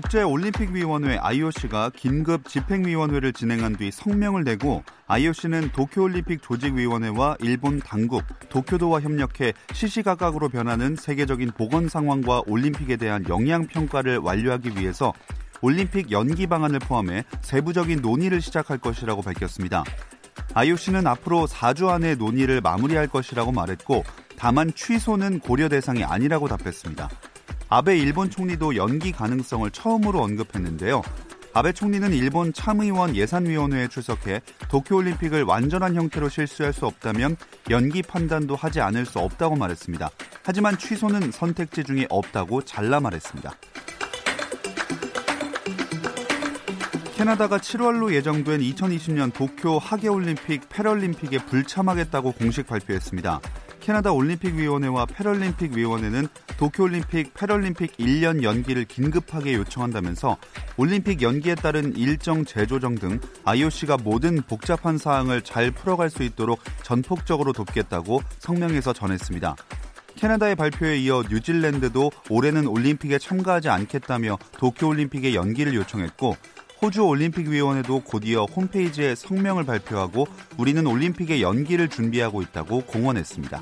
국제올림픽위원회 IOC가 긴급 집행위원회를 진행한 뒤 성명을 내고 IOC는 도쿄올림픽 조직위원회와 일본 당국, 도쿄도와 협력해 시시각각으로 변하는 세계적인 보건 상황과 올림픽에 대한 영향 평가를 완료하기 위해서 올림픽 연기 방안을 포함해 세부적인 논의를 시작할 것이라고 밝혔습니다. IOC는 앞으로 4주 안에 논의를 마무리할 것이라고 말했고 다만 취소는 고려 대상이 아니라고 답했습니다. 아베 일본 총리도 연기 가능성을 처음으로 언급했는데요. 아베 총리는 일본 참의원 예산위원회에 출석해 도쿄올림픽을 완전한 형태로 실시할 수 없다면 연기 판단도 하지 않을 수 없다고 말했습니다. 하지만 취소는 선택지 중에 없다고 잘라 말했습니다. 캐나다가 7월로 예정된 2020년 도쿄 하계올림픽 패럴림픽에 불참하겠다고 공식 발표했습니다. 캐나다 올림픽위원회와 패럴림픽위원회는 도쿄올림픽, 패럴림픽 1년 연기를 긴급하게 요청한다면서 올림픽 연기에 따른 일정 재조정 등 IOC가 모든 복잡한 사항을 잘 풀어갈 수 있도록 전폭적으로 돕겠다고 성명에서 전했습니다. 캐나다의 발표에 이어 뉴질랜드도 올해는 올림픽에 참가하지 않겠다며 도쿄올림픽의 연기를 요청했고 호주 올림픽위원회도 곧이어 홈페이지에 성명을 발표하고 우리는 올림픽의 연기를 준비하고 있다고 공언했습니다.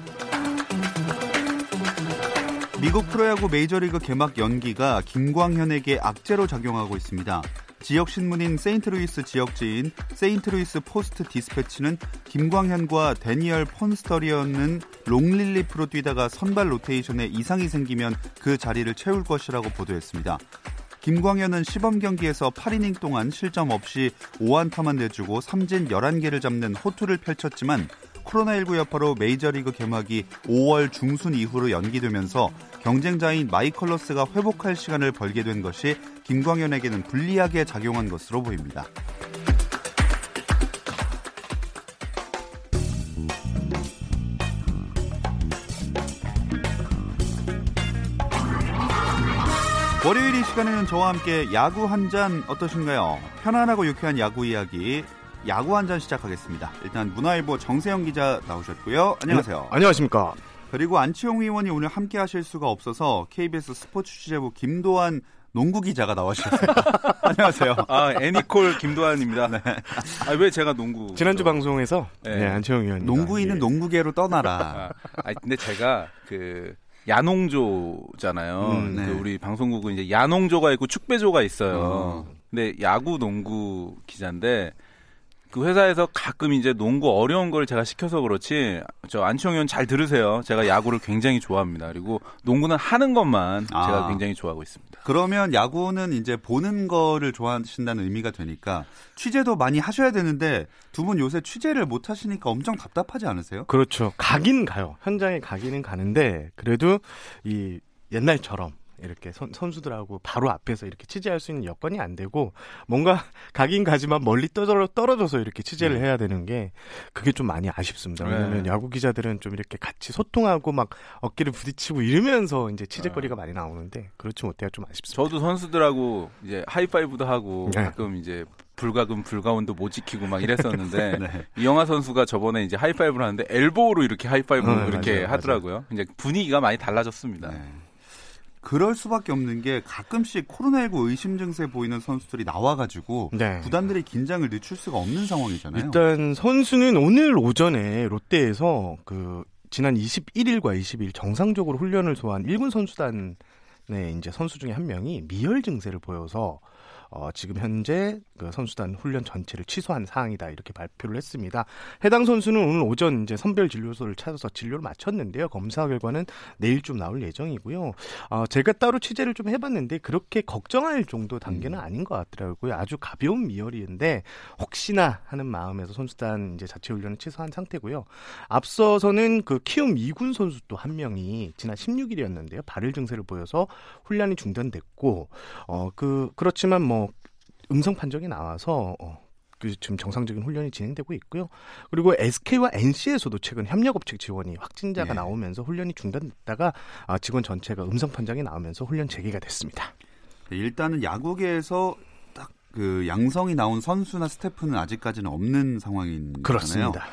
미국 프로야구 메이저리그 개막 연기가 김광현에게 악재로 작용하고 있습니다. 지역 신문인 세인트루이스 지역지인 세인트루이스 포스트 디스패치는 김광현과 대니얼 폰세데리언은 롱릴리프로 뛰다가 선발 로테이션에 이상이 생기면 그 자리를 채울 것이라고 보도했습니다. 김광현은 시범 경기에서 8이닝 동안 실점 없이 5안타만 내주고 삼진 11개를 잡는 호투를 펼쳤지만 코로나19 여파로 메이저리그 개막이 5월 중순 이후로 연기되면서 경쟁자인 마이컬러스가 회복할 시간을 벌게 된 것이 김광현에게는 불리하게 작용한 것으로 보입니다. 월요일 이 시간에는 저와 함께 야구 한 잔 어떠신가요? 편안하고 유쾌한 야구 이야기 야구 한 잔 시작하겠습니다. 일단 문화일보 정세영 기자 나오셨고요. 안녕하세요. 네, 안녕하십니까. 그리고 안치홍 의원이 오늘 함께 하실 수가 없어서 KBS 스포츠 취재부 김도환 농구 기자가 나와주셨습니다. 안녕하세요. 아, 애니콜 김도환입니다. 네. 아, 왜 제가 농구. 지난주 방송에서 네, 네 안채영 의원님. 농구인은 예. 농구계로 떠나라. 아, 근데 제가 그 야농조잖아요. 음, 네. 그 우리 방송국은 이제 야농조가 있고 축배조가 있어요. 어. 근데 야구 농구 기자인데 그 회사에서 가끔 이제 농구 어려운 걸 제가 시켜서 그렇지 저 안치홍 의원 잘 들으세요. 제가 야구를 굉장히 좋아합니다. 그리고 농구는 하는 것만 아. 제가 굉장히 좋아하고 있습니다. 그러면 야구는 이제 보는 거를 좋아하신다는 의미가 되니까 취재도 많이 하셔야 되는데 두 분 요새 취재를 못 하시니까 엄청 답답하지 않으세요? 그렇죠. 가긴 가요. 현장에 가기는 가는데 그래도 이 옛날처럼 이렇게 선, 선수들하고 바로 앞에서 이렇게 취재할 수 있는 여건이 안 되고 뭔가 가긴 가지만 멀리 떨어, 떨어져서 이렇게 취재를 네. 해야 되는 게 그게 좀 많이 아쉽습니다. 왜냐하면 네. 야구 기자들은 좀 이렇게 같이 소통하고 막 어깨를 부딪히고 이러면서 이제 취재거리가 네. 많이 나오는데 그렇지 못해요. 좀 아쉽습니다. 저도 선수들하고 이제 하이파이브도 하고 네. 가끔 이제 불가금 불가운도 못 지키고 막 이랬었는데 네. 이영하 선수가 저번에 이제 하이파이브를 하는데 엘보로 이렇게 하이파이브 어, 이렇게 맞아요, 하더라고요. 맞아요. 이제 분위기가 많이 달라졌습니다. 네. 그럴 수밖에 없는 게 가끔씩 코로나19 의심 증세 보이는 선수들이 나와가지고 네. 구단들이 긴장을 늦출 수가 없는 상황이잖아요. 일단 선수는 오늘 오전에 롯데에서 그 지난 21일과 20일 정상적으로 훈련을 소화한 1군 선수단의 이제 선수 중에 한 명이 미열 증세를 보여서 어, 지금 현재 그 선수단 훈련 전체를 취소한 사항이다 이렇게 발표를 했습니다. 해당 선수는 오늘 오전 이제 선별 진료소를 찾아서 진료를 마쳤는데요. 검사 결과는 내일쯤 나올 예정이고요. 어, 제가 따로 취재를 좀 해봤는데 그렇게 걱정할 정도 단계는 음. 아닌 것 같더라고요. 아주 가벼운 미열이인데 혹시나 하는 마음에서 선수단 이제 자체 훈련을 취소한 상태고요. 앞서서는 그 키움 이군 선수 또 한 명이 지난 16일이었는데요. 발열 증세를 보여서 훈련이 중단됐고 어 그 그렇지만 뭐 음성 판정이 나와서 어, 그 지금 정상적인 훈련이 진행되고 있고요. 그리고 SK와 NC에서도 최근 협력업체 지원이 확진자가 네. 나오면서 훈련이 중단됐다가 아, 직원 전체가 음성 판정이 나오면서 훈련 재개가 됐습니다. 네, 일단은 야구계에서 딱 그 양성이 나온 선수나 스태프는 아직까지는 없는 상황인 그렇습니다.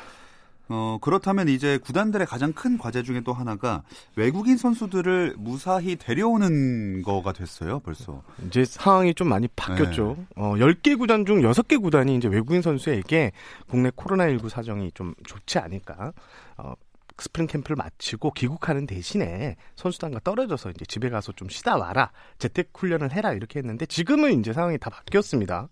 어, 그렇다면 이제 구단들의 가장 큰 과제 중에 또 하나가 외국인 선수들을 무사히 데려오는 거가 됐어요, 벌써. 이제 상황이 좀 많이 바뀌었죠. 네. 어, 10개 구단 중 6개 구단이 이제 외국인 선수에게 국내 코로나19 사정이 좀 좋지 않을까. 어, 스프링 캠프를 마치고 귀국하는 대신에 선수단과 떨어져서 이제 집에 가서 좀 쉬다 와라. 재택 훈련을 해라. 이렇게 했는데 지금은 이제 상황이 다 바뀌었습니다.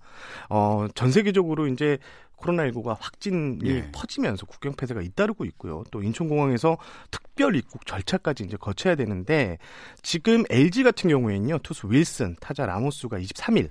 어, 전 세계적으로 이제 코로나19가 확진이 예. 퍼지면서 국경 폐쇄가 잇따르고 있고요. 또 인천공항에서 특별 입국 절차까지 이제 거쳐야 되는데 지금 LG 같은 경우에는요. 투수 윌슨, 타자 라모스가 23일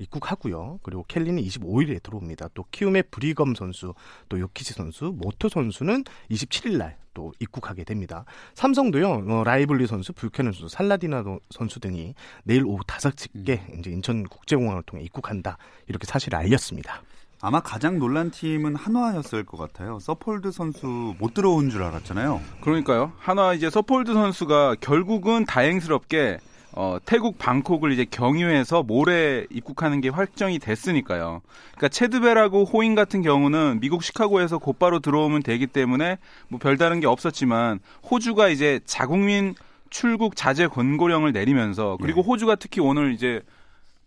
입국하고요. 그리고 켈리는 25일에 들어옵니다. 또 키움의 브리검 선수, 또 요키시 선수, 모터 선수는 27일 날 또 입국하게 됩니다. 삼성도요. 어, 라이블리 선수, 뷰캐넌 선수, 살라디노 선수 등이 내일 오후 5시께 음. 이제 인천 국제공항을 통해 입국한다. 이렇게 사실을 알렸습니다. 아마 가장 놀란 팀은 한화였을 것 같아요. 서폴드 선수 못 들어온 줄 알았잖아요. 그러니까요. 한화 이제 서폴드 선수가 결국은 다행스럽게 어, 태국 방콕을 이제 경유해서 모레 입국하는 게 확정이 됐으니까요. 그러니까 체드벨하고 호인 같은 경우는 미국 시카고에서 곧바로 들어오면 되기 때문에 뭐 별다른 게 없었지만 호주가 이제 자국민 출국 자제 권고령을 내리면서 그리고 예. 호주가 특히 오늘 이제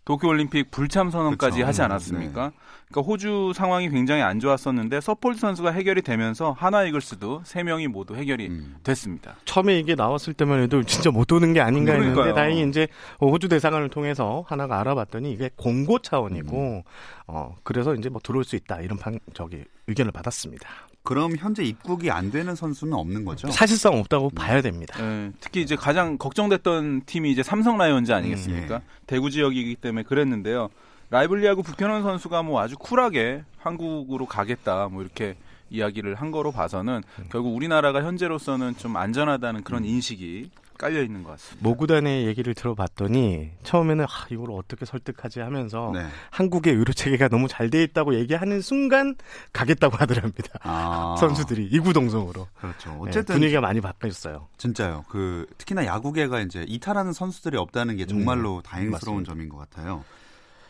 도쿄올림픽 불참 선언까지 그쵸. 하지 음, 않았습니까? 네. 그러니까 호주 상황이 굉장히 안 좋았었는데 서폴트 선수가 해결이 되면서 하나 이글스도 세 명이 모두 해결이 음. 됐습니다. 처음에 이게 나왔을 때만 해도 진짜 못 오는 게 아닌가 했는데 그러니까요. 다행히 이제 호주 대사관을 통해서 하나가 알아봤더니 이게 공고 차원이고 음. 어 그래서 이제 뭐 들어올 수 있다 이런 방, 저기 의견을 받았습니다. 그럼 현재 입국이 안 되는 선수는 없는 거죠? 사실상 없다고 음. 봐야 됩니다. 네, 특히 이제 가장 걱정됐던 팀이 이제 삼성 라이온즈 아니겠습니까? 음, 예. 대구 지역이기 때문에 그랬는데요. 라이블리하고 북현원 선수가 뭐 아주 쿨하게 한국으로 가겠다 뭐 이렇게 이야기를 한 거로 봐서는 음. 결국 우리나라가 현재로서는 좀 안전하다는 그런 음. 인식이 깔려 있는 것 같습니다. 모구단의 얘기를 들어봤더니 처음에는 아, 이걸 어떻게 설득하지 하면서 네. 한국의 의료 체계가 너무 잘 돼 있다고 얘기하는 순간 가겠다고 하더랍니다. 아. 선수들이 이구동성으로. 그렇죠. 네, 어쨌든 네, 분위기가 많이 바뀌었어요. 진짜요. 그 특히나 야구계가 이제 이탈하는 선수들이 없다는 게 정말로 음, 다행스러운 맞습니다. 점인 것 같아요.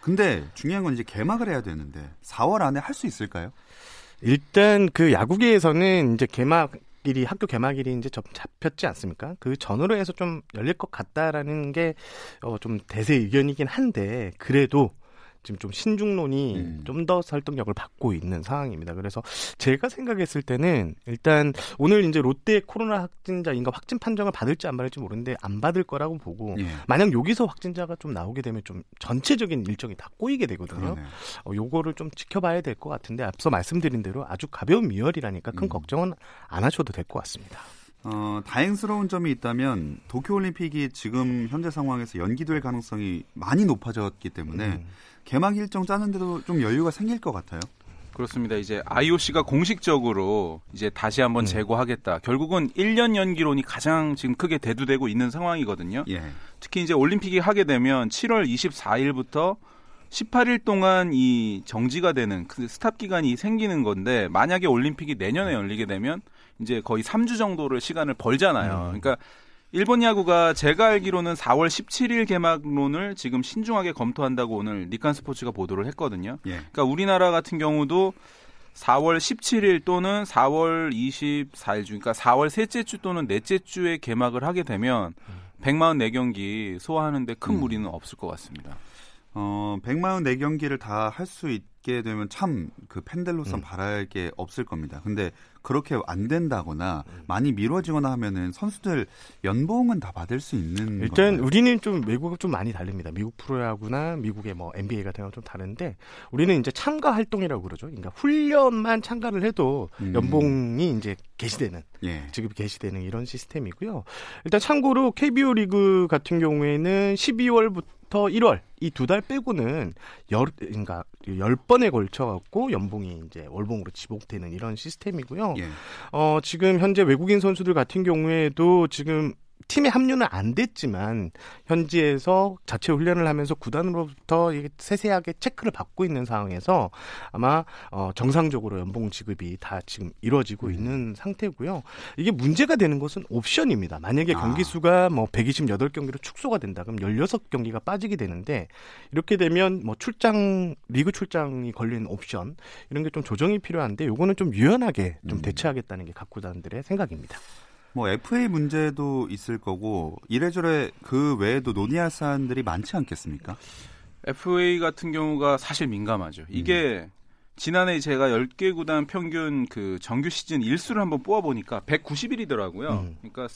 근데 중요한 건 이제 개막을 해야 되는데 4월 안에 할 수 있을까요? 일단 그 야구계에서는 이제 개막 일이 학교 개막일이 이제 좀 잡혔지 않습니까? 그 전으로 해서 좀 열릴 것 같다라는 게어좀 대세 의견이긴 한데 그래도 지금 좀 신중론이 음. 좀더 설득력을 받고 있는 상황입니다. 그래서 제가 생각했을 때는 일단 오늘 이제 롯데 코로나 확진자인가 확진 판정을 받을지 안 받을지 모르는데 안 받을 거라고 보고 예. 만약 여기서 확진자가 좀 나오게 되면 좀 전체적인 일정이 다 꼬이게 되거든요. 어, 요거를 좀 지켜봐야 될 것 같은데 앞서 말씀드린 대로 아주 가벼운 미열이라니까 큰 음. 걱정은 안 하셔도 될 것 같습니다. 어, 다행스러운 점이 있다면 도쿄올림픽이 지금 현재 상황에서 연기될 가능성이 많이 높아졌기 때문에 음. 개막 일정 짜는데도 좀 여유가 생길 것 같아요. 그렇습니다. 이제 IOC가 공식적으로 이제 다시 한번 음. 재고하겠다. 결국은 1년 연기론이 가장 지금 크게 대두되고 있는 상황이거든요. 예. 특히 이제 올림픽이 하게 되면 7월 24일부터 18일 동안 이 정지가 되는 그 스탑 기간이 생기는 건데 만약에 올림픽이 내년에 열리게 되면 이제 거의 3주 정도를 시간을 벌잖아요. 음. 그러니까 일본 야구가 제가 알기로는 4월 17일 개막론을 지금 신중하게 검토한다고 오늘 니칸 스포츠가 보도를 했거든요. 예. 그러니까 우리나라 같은 경우도 4월 17일 또는 4월 24일 중, 그러니까 4월 셋째 주 또는 넷째 주에 개막을 하게 되면 144경기 소화하는데 큰 음. 무리는 없을 것 같습니다. 어, 144경기를 다 할 수 있게 되면 참 그 팬들로선 음. 바랄 게 없을 겁니다. 근데 그렇게 안 된다거나 많이 미뤄지거나 하면은 선수들 연봉은 다 받을 수 있는 일단 건가요? 우리는 좀 외국은 좀 많이 다릅니다. 미국 프로야구나 미국의 뭐 NBA 같은 건 좀 다른데 우리는 이제 참가 활동이라고 그러죠. 그러니까 훈련만 참가를 해도 음. 연봉이 음. 이제 개시되는 예. 지급이 개시되는 이런 시스템이고요. 일단 참고로 KBO 리그 같은 경우에는 12월부터 1월 이 두 달 빼고는 열 그러니까 열 번에 걸쳐 갖고 연봉이 이제 월봉으로 지목되는 이런 시스템이고요. 예. 어 지금 현재 외국인 선수들 같은 경우에도 지금 팀에 합류는 안 됐지만 현지에서 자체 훈련을 하면서 구단으로부터 세세하게 체크를 받고 있는 상황에서 아마 어 정상적으로 연봉 지급이 다 지금 이루어지고 음. 있는 상태고요. 이게 문제가 되는 것은 옵션입니다. 만약에 아. 경기 수가 뭐 128경기로 축소가 된다 그럼 16경기가 빠지게 되는데 이렇게 되면 뭐 출장 리그 출장이 걸리는 옵션 이런 게 좀 조정이 필요한데 요거는 좀 유연하게 좀 음. 대처하겠다는 게 각 구단들의 생각입니다. 뭐 FA 문제도 있을 거고 이래저래 그 외에도 논의할 사안들이 많지 않겠습니까? FA 같은 경우가 사실 민감하죠. 이게 음. 지난해 제가 10개 구단 평균 그 정규 시즌 일수를 한번 뽑아 보니까 190일이더라고요. 음. 그러니까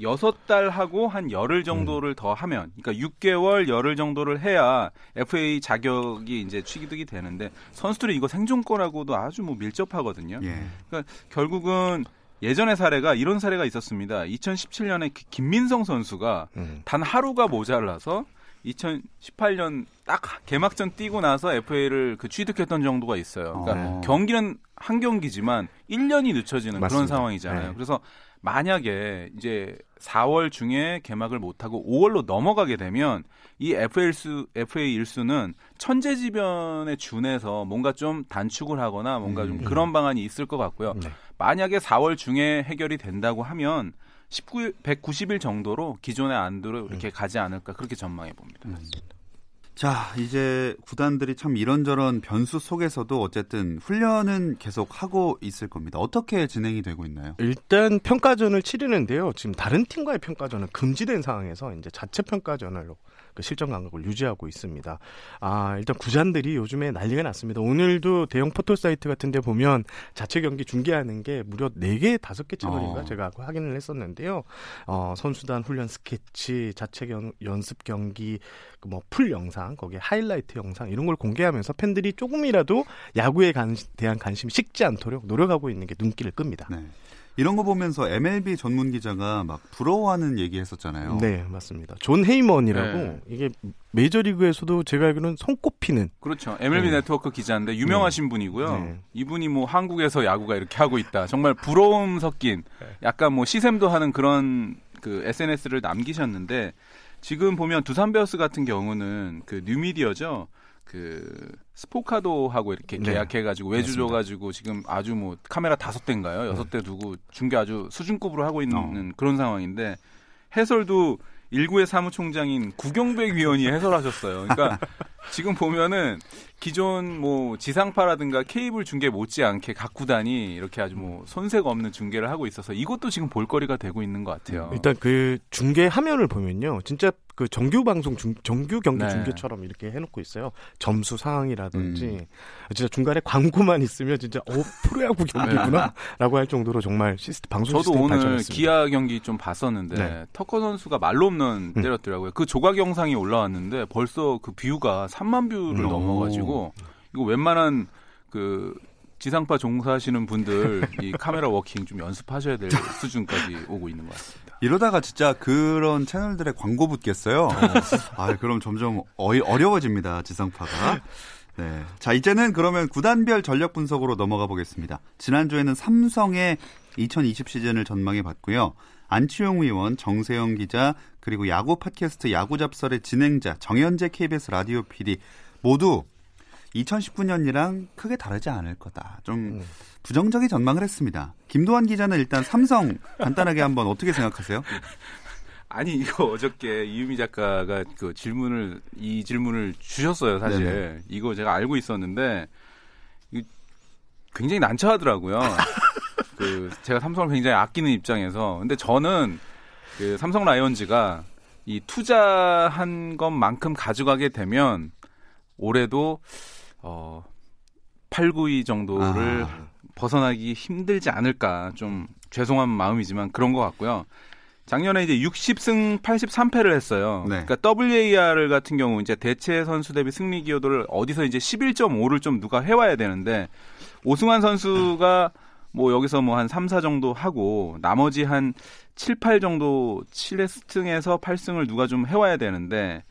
6달 하고 한 열흘 정도를 음. 더 하면 그러니까 6개월 열흘 정도를 해야 FA 자격이 이제 취득이 되는데 선수들이 이거 생존권하고도 아주 뭐 밀접하거든요. 예. 그러니까 결국은 예전의 사례가 이런 사례가 있었습니다. 2017년에 김민성 선수가 음. 단 하루가 모자라서 2018년 딱 개막전 뛰고 나서 FA를 그 취득했던 정도가 있어요. 그러니까 어. 경기는 한 경기지만 1년이 늦춰지는 맞습니다. 그런 상황이잖아요. 네. 그래서 만약에 이제 4월 중에 개막을 못하고 5월로 넘어가게 되면 이 FA 수 FA 일수는 천재지변에 준해서 뭔가 좀 단축을 하거나 뭔가 좀 음. 그런 방안이 있을 것 같고요. 네. 만약에 4월 중에 해결이 된다고 하면 19, 190일 정도로 기존의 안대로 이렇게 음. 가지 않을까 그렇게 전망해 봅니다. 음. 자, 이제 구단들이 참 이런저런 변수 속에서도 어쨌든 훈련은 계속 하고 있을 겁니다. 어떻게 진행이 되고 있나요? 일단 평가전을 치르는데요. 지금 다른 팀과의 평가전은 금지된 상황에서 이제 자체 평가전을 그 실전 감각을 유지하고 있습니다. 아, 일단 구단들이 요즘에 난리가 났습니다. 오늘도 대형 포털 사이트 같은 데 보면 자체 경기 중계하는 게 무려 4개, 5개 채널인가 어. 제가 확인을 했었는데요. 어, 선수단 훈련 스케치, 자체 경, 연습 경기, 그 뭐 full 영상, 거기에 하이라이트 영상 이런 걸 공개하면서 팬들이 조금이라도 야구에 관, 대한 관심이 식지 않도록 노력하고 있는 게 눈길을 끕니다. 네. 이런 거 보면서 MLB 전문 기자가 막 부러워하는 얘기 했었잖아요. 네, 맞습니다. 존 헤이먼이라고 네. 이게 메이저리그에서도 제가 알기로는 손꼽히는 그렇죠. MLB 네. 네트워크 기자인데 유명하신 네. 분이고요. 네. 이분이 뭐 한국에서 야구가 이렇게 하고 있다. 정말 부러움 섞인 네. 약간 뭐 시샘도 하는 그런 그 SNS를 남기셨는데 지금 보면 두산 베어스 같은 경우는 그 뉴미디어죠. 그 스포카도하고 이렇게 네. 계약해가지고 외주 줘가지고 지금 아주 뭐 카메라 다섯 대인가요 여섯 대 두고 중계 아주 수준급으로 하고 있는 어. 그런 상황인데 해설도 일구의 사무총장인 구경백 위원이 해설하셨어요. 그러니까 지금 보면은 기존 뭐 지상파라든가 케이블 중계 못지않게 각 구단이 이렇게 아주 뭐 손색 없는 중계를 하고 있어서 이것도 지금 볼거리가 되고 있는 것 같아요. 일단 그 중계 화면을 보면요, 진짜 그 정규 방송 중, 정규 경기 네. 중계처럼 이렇게 해놓고 있어요. 점수 상황이라든지 음. 진짜 중간에 광고만 있으면 진짜 어 프로야구 경기구나라고 할 정도로 정말 시스템 방송 저도 오늘 발전했습니다. 기아 경기 좀 봤었는데 네. 터커 선수가 말로 없는 음. 때렸더라고요. 그 조각 영상이 올라왔는데 벌써 그 뷰가 3만 뷰를 음. 넘어가지고 이거 웬만한 그 지상파 종사하시는 분들 이 카메라 워킹 좀 연습하셔야 될 수준까지 오고 있는 것 같습니다. 이러다가 진짜 그런 채널들의 광고 붙겠어요. 아, 그럼 점점 어이, 어려워집니다. 지상파가. 네. 자, 이제는 그러면 구단별 전력 분석으로 넘어가 보겠습니다. 지난주에는 삼성의 2020 시즌을 전망해 봤고요. 안치용 의원, 정세영 기자, 그리고 야구 팟캐스트 야구 잡설의 진행자 정현재 KBS 라디오 PD 모두 2019년이랑 크게 다르지 않을 거다. 좀 음. 부정적인 전망을 했습니다. 김도환 기자는 일단 삼성 간단하게 한번 어떻게 생각하세요? 아니 이거 어저께 이유미 작가가 그 질문을 이 질문을 주셨어요 사실 네네. 이거 제가 알고 있었는데 굉장히 난처하더라고요. 그 제가 삼성을 굉장히 아끼는 입장에서 근데 저는 그 삼성 라이온즈가 이 투자한 것만큼 가져가게 되면 올해도 어 8, 9위 정도를 아. 벗어나기 힘들지 않을까 좀 죄송한 마음이지만 그런 것 같고요. 작년에 이제 60승 83패를 했어요. 네. 그러니까 WAR 같은 경우 이제 대체 선수 대비 승리 기여도를 어디서 이제 11.5를 좀 누가 해와야 되는데 오승환 선수가 뭐 여기서 뭐 한 3, 4 정도 하고 나머지 한 7, 8 정도 7승에서 8승을 누가 좀 해와야 되는데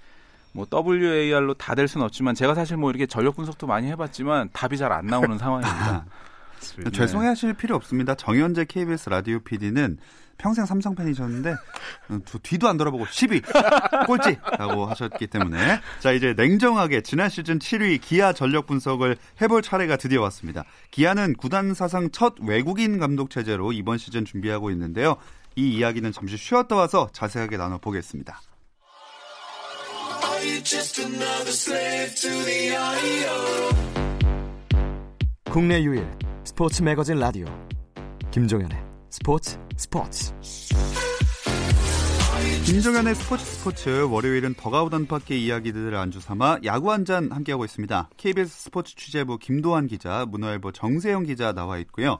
뭐 WAR로 다 될 수는 없지만 제가 사실 뭐 이렇게 전력 분석도 많이 해봤지만 답이 잘 안 나오는 상황입니다. 네. 죄송해하실 필요 없습니다. 정현재 KBS 라디오 PD는 평생 삼성 팬이셨는데 뒤도 안 돌아보고 10위 꼴찌라고 하셨기 때문에 자 이제 냉정하게 지난 시즌 7위 기아 전력 분석을 해볼 차례가 드디어 왔습니다. 기아는 구단 사상 첫 외국인 감독 체제로 이번 시즌 준비하고 있는데요. 이 이야기는 잠시 쉬었다 와서 자세하게 나눠보겠습니다. 국내 유일 스포츠 매거진 라디오 김종현의 스포츠 스포츠 김종현의 스포츠 스포츠 월요일은 안팎의 이야기들을 안주 삼아 야구 한 잔 함께하고 있습니다. KBS 스포츠 취재부 김도환 기자, 문화일보 정세영 기자 나와 있고요.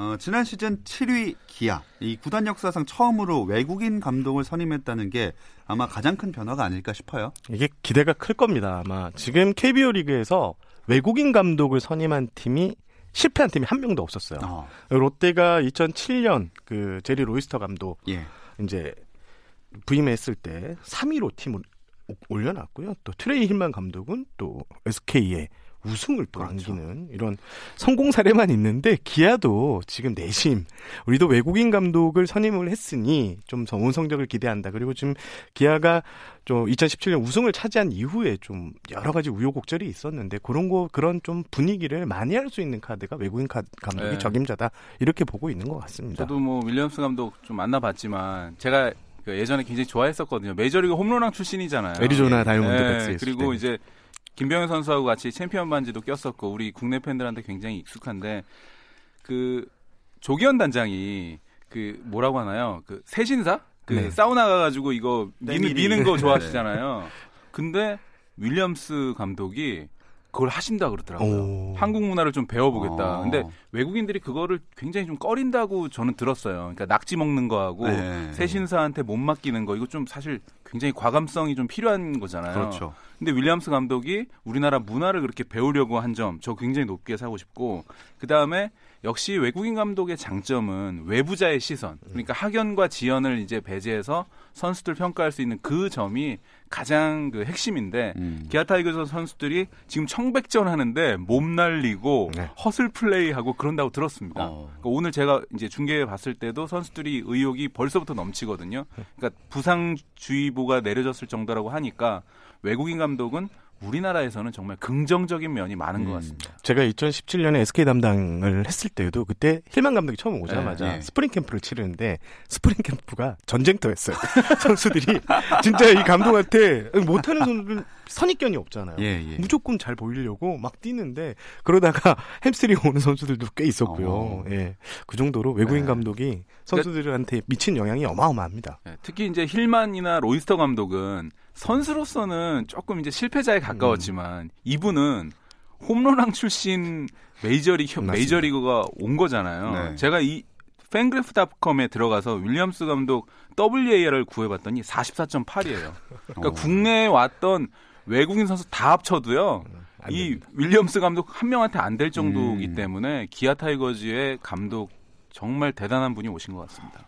어, 지난 시즌 7위 기아, 이 구단 역사상 처음으로 외국인 감독을 선임했다는 게 아마 가장 큰 변화가 아닐까 싶어요. 이게 기대가 클 겁니다. 아마 지금 KBO 리그에서 외국인 감독을 선임한 팀이 실패한 팀이 한 명도 없었어요. 어. 롯데가 2007년 그 제리 로이스터 감독 예. 이제 부임했을 때 3위로 팀을 올려놨고요. 또 트레이 힐만 감독은 또 SK의 우승을 또 그렇죠. 안기는 이런 성공 사례만 있는데 기아도 지금 내심 우리도 외국인 감독을 선임을 했으니 좀 좋은 성적을 기대한다. 그리고 지금 기아가 좀 2017년 우승을 차지한 이후에 좀 여러 가지 우여곡절이 있었는데 그런 거 그런 좀 분위기를 만회할 수 있는 카드가 외국인 카, 감독이 네. 적임자다 이렇게 보고 있는 것 같습니다. 저도 뭐 윌리엄스 감독 좀 만나봤지만 제가 그 예전에 굉장히 좋아했었거든요. 메이저리그 홈런왕 출신이잖아요. 애리조나 다이아몬드 네. 백스 그리고 이제 김병현 선수하고 같이 챔피언 반지도 꼈었고 우리 국내 팬들한테 굉장히 익숙한데 그 조계현 단장이 그 뭐라고 하나요? 그 세신사? 그 네. 사우나 가가지고 이거 미는, 미는 거 좋아하시잖아요. 네. 근데 윌리엄스 감독이 그걸 하신다 그러더라고요. 오. 한국 문화를 좀 배워보겠다. 어. 근데 외국인들이 그거를 굉장히 좀 꺼린다고 저는 들었어요. 그러니까 낙지 먹는 거하고 네. 세신사한테 몸 맡기는 거 이거 좀 사실 굉장히 과감성이 좀 필요한 거잖아요. 그렇죠. 근데 윌리엄스 감독이 우리나라 문화를 그렇게 배우려고 한 점 저 굉장히 높게 사고 싶고 그 다음에 역시 외국인 감독의 장점은 외부자의 시선 그러니까 학연과 지연을 이제 배제해서 선수들 평가할 수 있는 그 점이 가장 그 핵심인데 음. 기아 타이거즈 선수들이 지금 청백전 하는데 몸 날리고 네. 허슬 플레이하고 그런다고 들었습니다. 어. 그러니까 오늘 제가 이제 중계에 봤을 때도 선수들이 의욕이 벌써부터 넘치거든요. 그러니까 부상주의보가 내려졌을 정도라고 하니까 외국인 감독은 우리나라에서는 정말 긍정적인 면이 많은 음. 것 같습니다. 제가 2017년에 SK 담당을 했을 때도 그때 힐만 감독이 처음 오자마자 네, 네. 스프링 캠프를 치르는데 스프링 캠프가 전쟁터였어요. 선수들이 진짜 이 감독한테 못하는 선수들 선입견이 없잖아요. 예, 예. 무조건 잘 보이려고 막 뛰는데 그러다가 햄스트링 오는 선수들도 꽤 있었고요. 어. 예. 그 정도로 외국인 네. 감독이 선수들한테 미친 영향이 어마어마합니다. 네, 특히 이제 힐만이나 로이스터 감독은 선수로서는 조금 이제 실패자에 가까웠지만 음. 이분은 홈런왕 출신 메이저리그 메이저리거가 온 거잖아요. 네. 제가 이 팬그래프닷컴에 들어가서 윌리엄스 감독 WAR을 구해봤더니 44.8이에요. 그러니까 어. 국내에 왔던 외국인 선수 다 합쳐도요. 이 윌리엄스 감독 한 명한테 안 될 정도이기 음. 때문에 기아 타이거즈의 감독 정말 대단한 분이 오신 것 같습니다.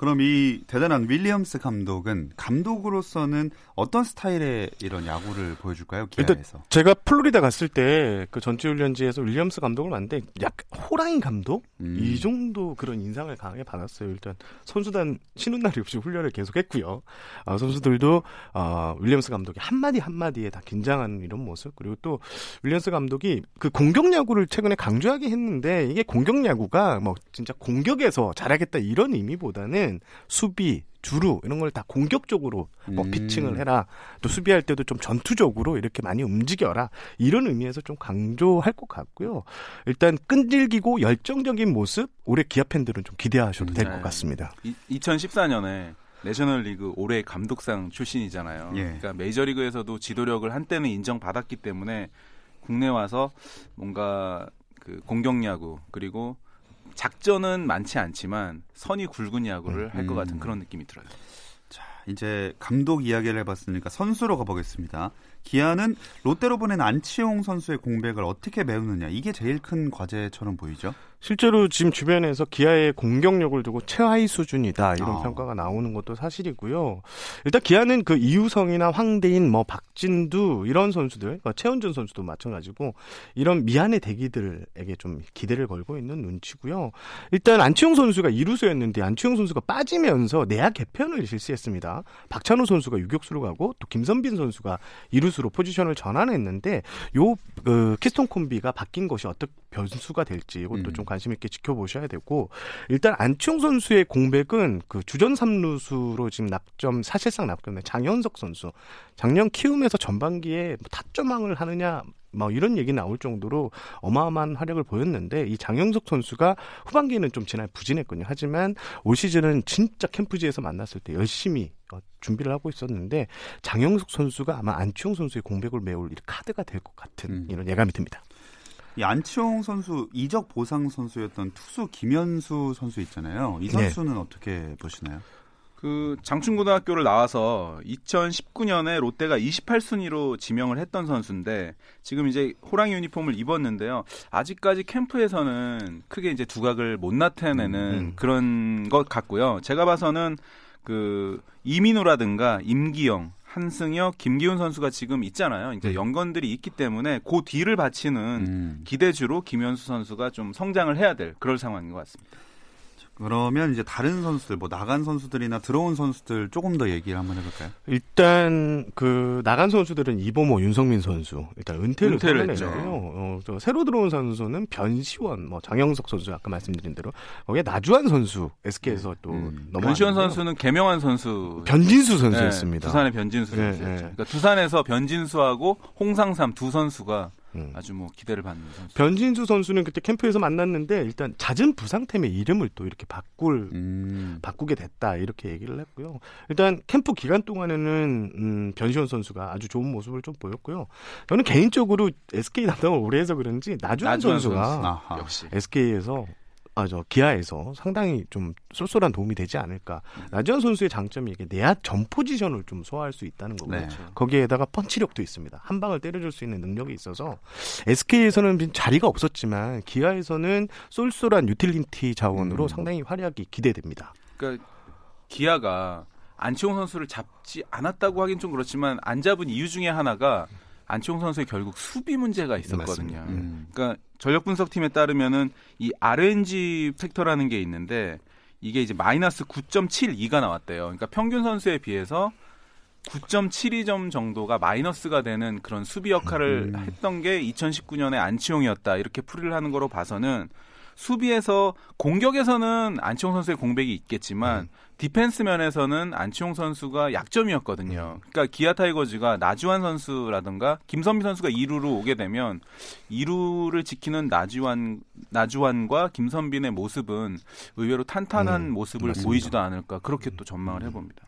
그럼 이 대단한 윌리엄스 감독은 감독으로서는 어떤 스타일의 이런 야구를 보여줄까요? 기아에서. 제가 플로리다 갔을 때 그 전지훈련지에서 윌리엄스 감독을 만났는데 약 호랑이 감독 음. 이 정도 그런 인상을 강하게 받았어요. 일단 선수단 쉬는 날이 없이 훈련을 계속했고요. 아, 선수들도 아, 윌리엄스 감독이 한 마디 한 마디에 다 긴장하는 이런 모습 그리고 또 윌리엄스 감독이 그 공격 야구를 최근에 강조하게 했는데 이게 공격 야구가 뭐 진짜 공격에서 잘하겠다 이런 의미보다는 때는 수비, 주루 이런 걸 다 공격적으로 뭐 음. 피칭을 해라. 또 수비할 때도 좀 전투적으로 이렇게 많이 움직여라. 이런 의미에서 좀 강조할 것 같고요. 일단 끈질기고 열정적인 모습 올해 기아 팬들은 좀 기대하셔도 될것 네. 같습니다. 이, 2014년에 내셔널리그 올해 감독상 출신이잖아요. 예. 그러니까 메이저리그에서도 지도력을 한때는 인정받았기 때문에 국내 와서 뭔가 그 공격 야구 그리고 작전은 많지 않지만 선이 굵은 야구를 음. 할것 같은 그런 느낌이 들어요. 자, 이제 감독 이야기를 해봤으니까 선수로 가보겠습니다. 기아는 롯데로 보낸 안치홍 선수의 공백을 어떻게 메우느냐 이게 제일 큰 과제처럼 보이죠. 실제로 지금 주변에서 기아의 공격력을 두고 최하위 수준이다 이런 아. 평가가 나오는 것도 사실이고요. 일단 기아는 그 이우성이나 황대인, 뭐 박진두 이런 선수들, 뭐 최원준 선수도 마찬가지고 이런 미완의 대기들에게 좀 기대를 걸고 있는 눈치고요. 일단 안치홍 선수가 이루수였는데 안치홍 선수가 빠지면서 내야 개편을 실시했습니다. 박찬호 선수가 유격수로 가고 또 김선빈 선수가 이루수로 포지션을 전환했는데 요 그, 키스톤 콤비가 바뀐 것이 어떻게 변수가 될지 이것도 음. 좀 관심 있게 지켜보셔야 되고 일단 안치홍 선수의 공백은 그 주전 삼루수로 지금 낙점 사실상 낙점된 장영석 선수 작년 키움에서 전반기에 뭐 타점왕을 하느냐 뭐 이런 얘기 나올 정도로 어마어마한 활약을 보였는데 이 장영석 선수가 후반기에는 좀 지난 부진했거든요. 하지만 올 시즌은 진짜 캠프지에서 만났을 때 열심히 어, 준비를 하고 있었는데 장영석 선수가 아마 안치홍 선수의 공백을 메울 카드가 될 것 같은 음. 이런 예감이 듭니다. 이 안치홍 선수 이적 보상 선수였던 투수 김현수 선수 있잖아요. 이 네. 선수는 네. 어떻게 보시나요? 그 장충고등학교를 나와서 2019년에 롯데가 28순위로 지명을 했던 선수인데 지금 이제 호랑이 유니폼을 입었는데요. 아직까지 캠프에서는 크게 이제 두각을 못 나타내는 음. 음. 그런 것 같고요. 제가 봐서는 그 이민호라든가 임기영 한승혁, 김기훈 선수가 지금 있잖아요. 이제 네. 연건들이 있기 때문에 그 뒤를 바치는 음. 기대주로 김현수 선수가 좀 성장을 해야 될 그럴 상황인 것 같습니다. 그러면 이제 다른 선수들, 뭐 나간 선수들이나 들어온 선수들 조금 더 얘기를 한번 해볼까요? 일단 그 나간 선수들은 이보모, 윤성민 선수 일단 은퇴를, 은퇴를 했죠. 어, 새로 들어온 선수는 변시원, 뭐 장영석 선수 아까 말씀드린 대로 거기에 나주환 선수 SK에서 또 음. 넘어. 변시원 선수는 개명한 선수, 변진수 선수였습니다. 네, 두산의 변진수 네, 선수였죠. 네, 네. 그러니까 두산에서 변진수하고 홍상삼 두 선수가 음. 아주 뭐 기대를 받는 선수. 변진수 선수는 그때 캠프에서 만났는데 일단 잦은 부상 때문에 이름을 또 이렇게 바꿀 음. 바꾸게 됐다 이렇게 얘기를 했고요. 일단 캠프 기간 동안에는 음, 변시원 선수가 아주 좋은 모습을 좀 보였고요. 저는 개인적으로 SK 담당을 오래 해서 그런지 나주환 선수가 선수. 역시 SK에서 아, 저 기아에서 상당히 좀 쏠쏠한 도움이 되지 않을까. 음. 나지원 선수의 장점이 이게 내야 전 포지션을 좀 소화할 수 있다는 거고 네. 거기에다가 펀치력도 있습니다. 한 방을 때려줄 수 있는 능력이 있어서 SK에서는 자리가 없었지만 기아에서는 쏠쏠한 유틸리티 자원으로 음. 상당히 활약이 기대됩니다. 그러니까 기아가 안치홍 선수를 잡지 않았다고 하긴 좀 그렇지만 안 잡은 이유 중에 하나가 안치홍 선수의 결국 수비 문제가 있었거든요. 음. 그러니까 전력 분석팀에 따르면은 이 RNG 팩터라는 게 있는데 이게 이제 마이너스 9.72가 나왔대요. 그러니까 평균 선수에 비해서 9.72점 정도가 마이너스가 되는 그런 수비 역할을 음. 했던 게 2019년에 안치홍이었다. 이렇게 풀이를 하는 거로 봐서는 수비에서 공격에서는 안치홍 선수의 공백이 있겠지만 음. 디펜스 면에서는 안치홍 선수가 약점이었거든요. 음. 그러니까 기아 타이거즈가 나주환 선수라든가 김선빈 선수가 2루로 오게 되면 2루를 지키는 나주환 나주환과 김선빈의 모습은 의외로 탄탄한 음, 모습을 맞습니다. 보이지도 않을까 그렇게 또 전망을 해봅니다.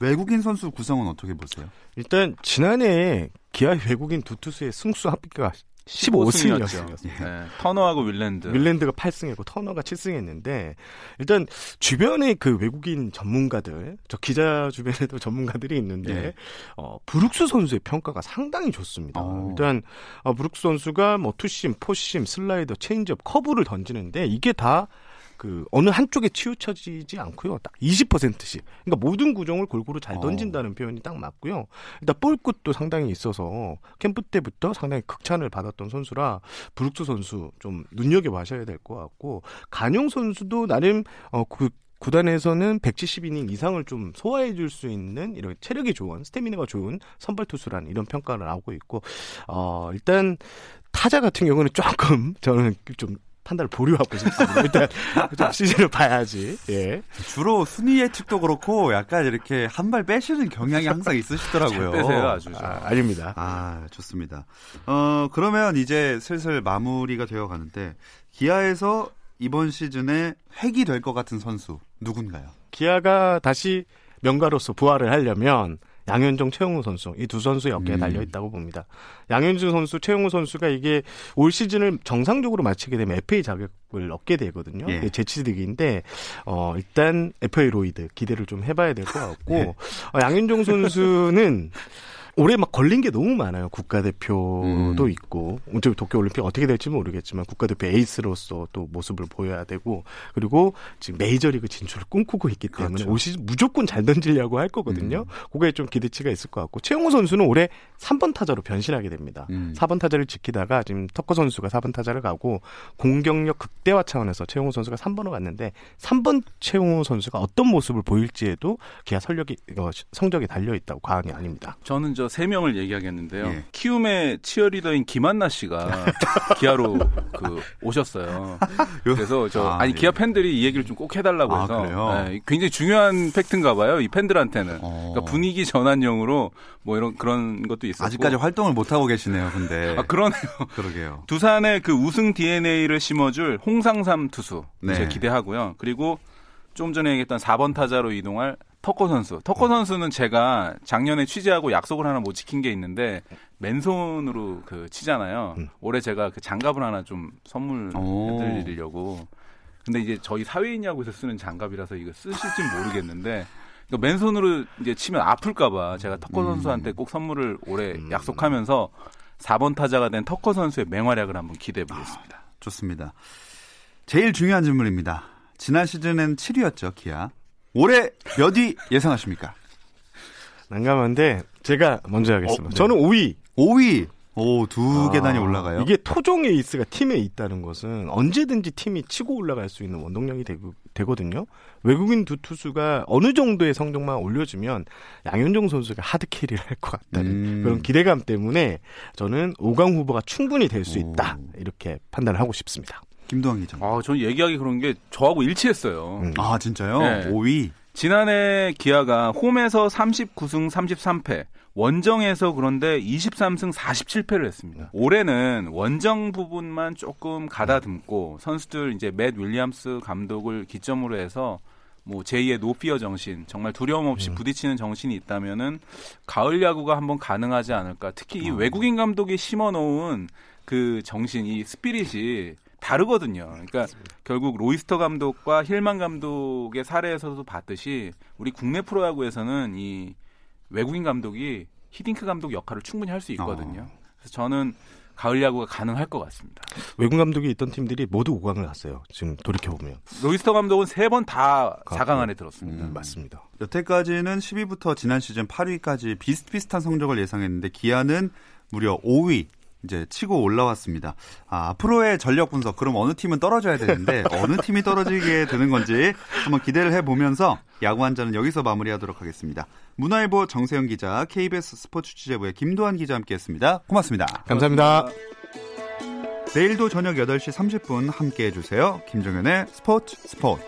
외국인 선수 구성은 어떻게 보세요? 일단 지난해 기아 외국인 두 투수의 승수 합계가 15승이었어요. 네. 터너하고 윌랜드. 윌랜드가 8승했고 터너가 7승했는데 일단 주변에 그 외국인 전문가들, 저 기자 주변에도 전문가들이 있는데 네. 어, 브룩스 선수의 평가가 상당히 좋습니다. 오. 어. 일단 어, 브룩스 선수가 뭐 투심, 포심, 슬라이더, 체인지업, 커브를 던지는데 이게 다 그 어느 한쪽에 치우쳐지지 않고요. 딱 20%씩. 그러니까 모든 구종을 골고루 잘 어. 던진다는 어. 표현이 딱 맞고요. 일단 볼끝도 상당히 있어서 캠프 때부터 상당히 극찬을 받았던 선수라 브룩스 선수 좀 눈여겨 봐셔야 될 것 같고 간용 선수도 나름 어그 구단에서는 170이닝 이상을 좀 소화해 줄 수 있는 이런 체력이 좋은 스태미나가 좋은 선발 투수란 이런 평가를 나오고 있고 어 일단 타자 같은 경우는 조금 저는 좀 판단을 보류하고 싶습니다. 일단 좀 시즌을 봐야지. 예. 주로 순위 예측도 그렇고 약간 이렇게 한 발 빼시는 경향이 항상 있으시더라고요. 빼세요, 아주. 아, 아닙니다. 아, 좋습니다. 어, 그러면 이제 슬슬 마무리가 되어 가는데 기아에서 이번 시즌에 획이 될 것 같은 선수 누군가요? 기아가 다시 명가로서 부활을 하려면 양현종, 최용우 선수 이 두 선수의 어깨에 음. 달려 있다고 봅니다. 양현종 선수, 최용우 선수가 이게 올 시즌을 정상적으로 마치게 되면 FA 자격을 얻게 되거든요. 예. 재치득인데 어 일단 FA 로이드 기대를 좀 해봐야 될 것 같고 예. 어, 양현종 선수는 올해 막 걸린 게 너무 많아요. 국가대표도 음. 있고 어차피 도쿄올림픽 어떻게 될지 모르겠지만 국가대표 에이스로서 또 모습을 보여야 되고 그리고 지금 메이저리그 진출을 꿈꾸고 있기 때문에 그렇죠. 올 시즌 무조건 잘 던지려고 할 거거든요. 음. 그거에 좀 기대치가 있을 것 같고 최용호 선수는 올해 3번 타자로 변신하게 됩니다. 음. 4번 타자를 지키다가 지금 터커 선수가 4번 타자를 가고 공격력 극대화 차원에서 최용호 선수가 3번으로 갔는데 3번 최용호 선수가 어떤 모습을 보일지에도 기아 설력이 어, 성적이 달려 있다고 과언이 아닙니다. 저는 저세 명을 얘기하겠는데요. 예. 키움의 치어리더인 김한나 씨가 기아로 그 오셨어요. 그래서 저 아, 니 예. 기아 팬들이 이 얘기를 좀 꼭 해달라고 아, 해서 네, 굉장히 중요한 팩트인가 봐요. 이 팬들한테는 어. 그러니까 분위기 전환용으로 뭐 이런 그런 것도 있었고 아직까지 활동을 못 하고 계시네요. 근데 아 그러네요. 그러게요. 두산의 그 우승 DNA를 심어줄 홍상삼 투수 네. 제가 기대하고요. 그리고 좀 전에 얘기했던 4번 타자로 이동할 터커 선수. 터커 선수는 제가 작년에 취재하고 약속을 하나 못 지킨 게 있는데 맨손으로 그 치잖아요. 음. 올해 제가 그 장갑을 하나 좀 선물해드리려고. 근데 이제 저희 사회인 야구에서 쓰는 장갑이라서 이거 쓰실지 모르겠는데 그러니까 맨손으로 이제 치면 아플까봐 제가 터커 음. 선수한테 꼭 선물을 올해 음. 약속하면서 4번 타자가 된 터커 선수의 맹활약을 한번 기대해 보겠습니다. 아, 좋습니다. 제일 중요한 질문입니다. 지난 시즌엔 7위였죠, 기아. 올해 몇 위 예상하십니까? 난감한데 제가 먼저 하겠습니다. 어, 네. 저는 5위. 5위. 오, 두 아, 계단이 올라가요? 이게 토종 에이스가 팀에 있다는 것은 언제든지 팀이 치고 올라갈 수 있는 원동력이 되고, 되거든요. 외국인 두 투수가 어느 정도의 성적만 올려주면 양현종 선수가 하드캐리를 할 것 같다는 음. 그런 기대감 때문에 저는 5강 후보가 충분히 될 수 있다. 이렇게 판단을 하고 싶습니다. 김도환 기자. 아, 저는 얘기하기 그런 게 저하고 일치했어요. 음. 아, 진짜요? 네. 5위. 지난해 기아가 홈에서 39승 33패, 원정에서 그런데 23승 47패를 했습니다. 올해는 원정 부분만 조금 가다듬고 선수들 이제 맷 윌리엄스 감독을 기점으로 해서 뭐 제2의 노피어 정신, 정말 두려움 없이 음. 부딪히는 정신이 있다면은 가을 야구가 한번 가능하지 않을까. 특히 이 어. 외국인 감독이 심어놓은 그 정신, 이 스피릿이 다르거든요. 그러니까 맞습니다. 결국 로이스터 감독과 힐만 감독의 사례에서도 봤듯이 우리 국내 프로야구에서는 이 외국인 감독이 히딩크 감독 역할을 충분히 할 수 있거든요. 어. 그래서 저는 가을 야구가 가능할 것 같습니다. 외국 감독이 있던 팀들이 모두 5강을 갔어요. 지금 돌이켜 보면. 로이스터 감독은 세 번 다 4강 안에 들었습니다. 음, 맞습니다. 여태까지는 10위부터 지난 시즌 8위까지 비슷비슷한 성적을 예상했는데 기아는 무려 5위 이제 치고 올라왔습니다. 아, 앞으로의 전력 분석 그럼 어느 팀은 떨어져야 되는데 어느 팀이 떨어지게 되는 건지 한번 기대를 해보면서 야구 한자는 여기서 마무리하도록 하겠습니다. 문화일보 정세영 기자, KBS 스포츠 취재부의 김도환 기자 함께했습니다. 고맙습니다. 감사합니다. 고맙습니다. 내일도 저녁 8시 30분 함께해 주세요. 김정현의 스포츠 스포츠.